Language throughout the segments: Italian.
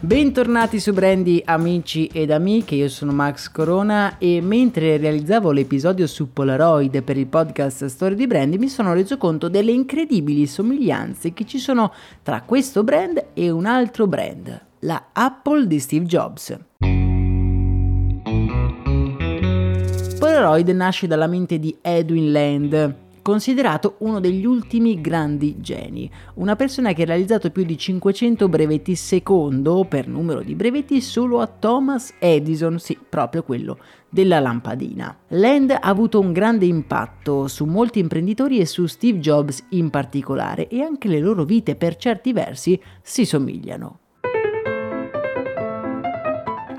Bentornati su Brandy amici ed amiche, io sono Max Corona e mentre realizzavo l'episodio su Polaroid per il podcast Story di Brandy mi sono reso conto delle incredibili somiglianze che ci sono tra questo brand e un altro brand, la Apple di Steve Jobs. Polaroid nasce dalla mente di Edwin Land, considerato uno degli ultimi grandi geni, una persona che ha realizzato più di 500 brevetti secondo per numero di brevetti solo a Thomas Edison, sì, proprio quello della lampadina. Land ha avuto un grande impatto su molti imprenditori e su Steve Jobs in particolare e anche le loro vite per certi versi si somigliano.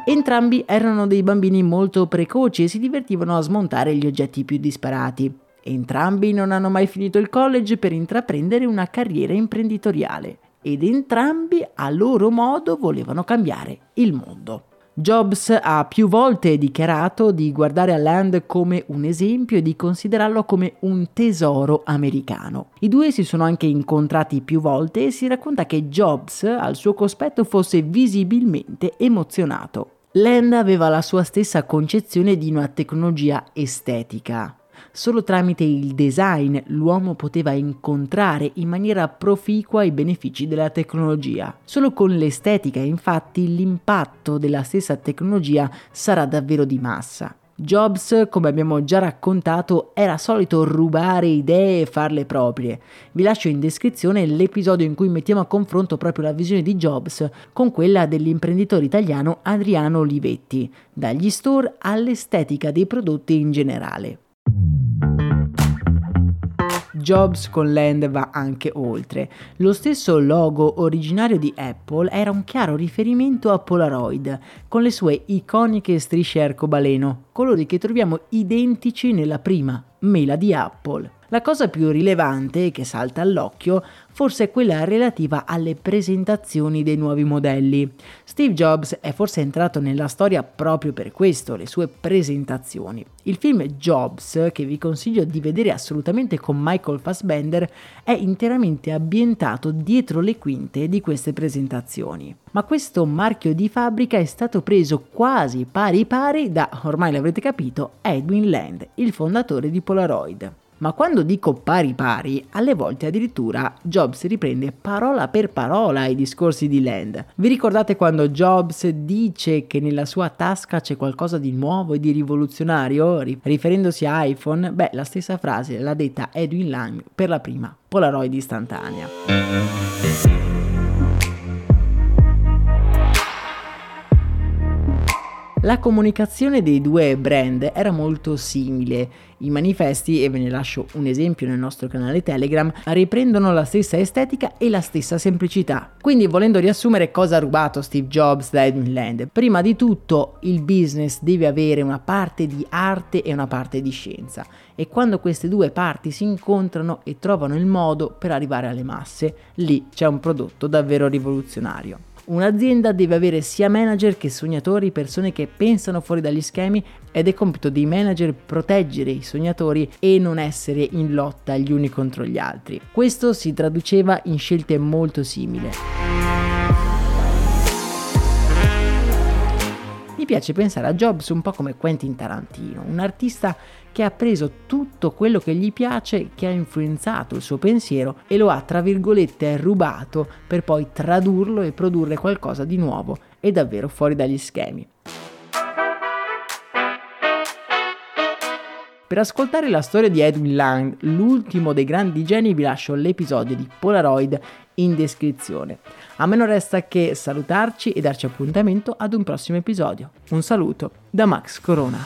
Entrambi erano dei bambini molto precoci e si divertivano a smontare gli oggetti più disparati. Entrambi non hanno mai finito il college per intraprendere una carriera imprenditoriale ed entrambi a loro modo volevano cambiare il mondo. Jobs ha più volte dichiarato di guardare a Land come un esempio e di considerarlo come un tesoro americano. I due si sono anche incontrati più volte e si racconta che Jobs al suo cospetto fosse visibilmente emozionato. Land aveva la sua stessa concezione di una tecnologia estetica, Solo tramite il design l'uomo poteva incontrare in maniera proficua i benefici della tecnologia. Solo con l'estetica, infatti, l'impatto della stessa tecnologia sarà davvero di massa. Jobs, come abbiamo già raccontato, era solito rubare idee e farle proprie. Vi lascio in descrizione l'episodio in cui mettiamo a confronto proprio la visione di Jobs con quella dell'imprenditore italiano Adriano Olivetti, dagli store all'estetica dei prodotti in generale. Jobs con Land va anche oltre. Lo stesso logo originario di Apple era un chiaro riferimento a Polaroid, con le sue iconiche strisce arcobaleno, colori che troviamo identici nella prima mela di Apple. La cosa più rilevante che salta all'occhio forse è quella relativa alle presentazioni dei nuovi modelli. Steve Jobs è forse entrato nella storia proprio per questo, le sue presentazioni. Il film Jobs, che vi consiglio di vedere assolutamente con Michael Fassbender, è interamente ambientato dietro le quinte di queste presentazioni. Ma questo marchio di fabbrica è stato preso quasi pari pari da, ormai l'avrete capito, Edwin Land, il fondatore di Polaroid. Ma quando dico pari pari, alle volte addirittura Jobs riprende parola per parola i discorsi di Land. Vi ricordate quando Jobs dice che nella sua tasca c'è qualcosa di nuovo e di rivoluzionario, riferendosi a iPhone? Beh, la stessa frase l'ha detta Edwin Lang per la prima Polaroid istantanea. La comunicazione dei due brand era molto simile. I manifesti, e ve ne lascio un esempio nel nostro canale Telegram, riprendono la stessa estetica e la stessa semplicità. Quindi, volendo riassumere cosa ha rubato Steve Jobs da Edwin Land, prima di tutto il business deve avere una parte di arte e una parte di scienza. E quando queste due parti si incontrano e trovano il modo per arrivare alle masse, lì c'è un prodotto davvero rivoluzionario. Un'azienda deve avere sia manager che sognatori, persone che pensano fuori dagli schemi ed è compito dei manager proteggere i sognatori e non essere in lotta gli uni contro gli altri. Questo si traduceva in scelte molto simili. Piace pensare a Jobs un po' come Quentin Tarantino, un artista che ha preso tutto quello che gli piace, che ha influenzato il suo pensiero e lo ha, tra virgolette, rubato per poi tradurlo e produrre qualcosa di nuovo e davvero fuori dagli schemi. Per ascoltare la storia di Edwin Lang, l'ultimo dei grandi geni, vi lascio l'episodio di Polaroid in descrizione. A me non resta che salutarci e darci appuntamento ad un prossimo episodio. Un saluto da Max Corona.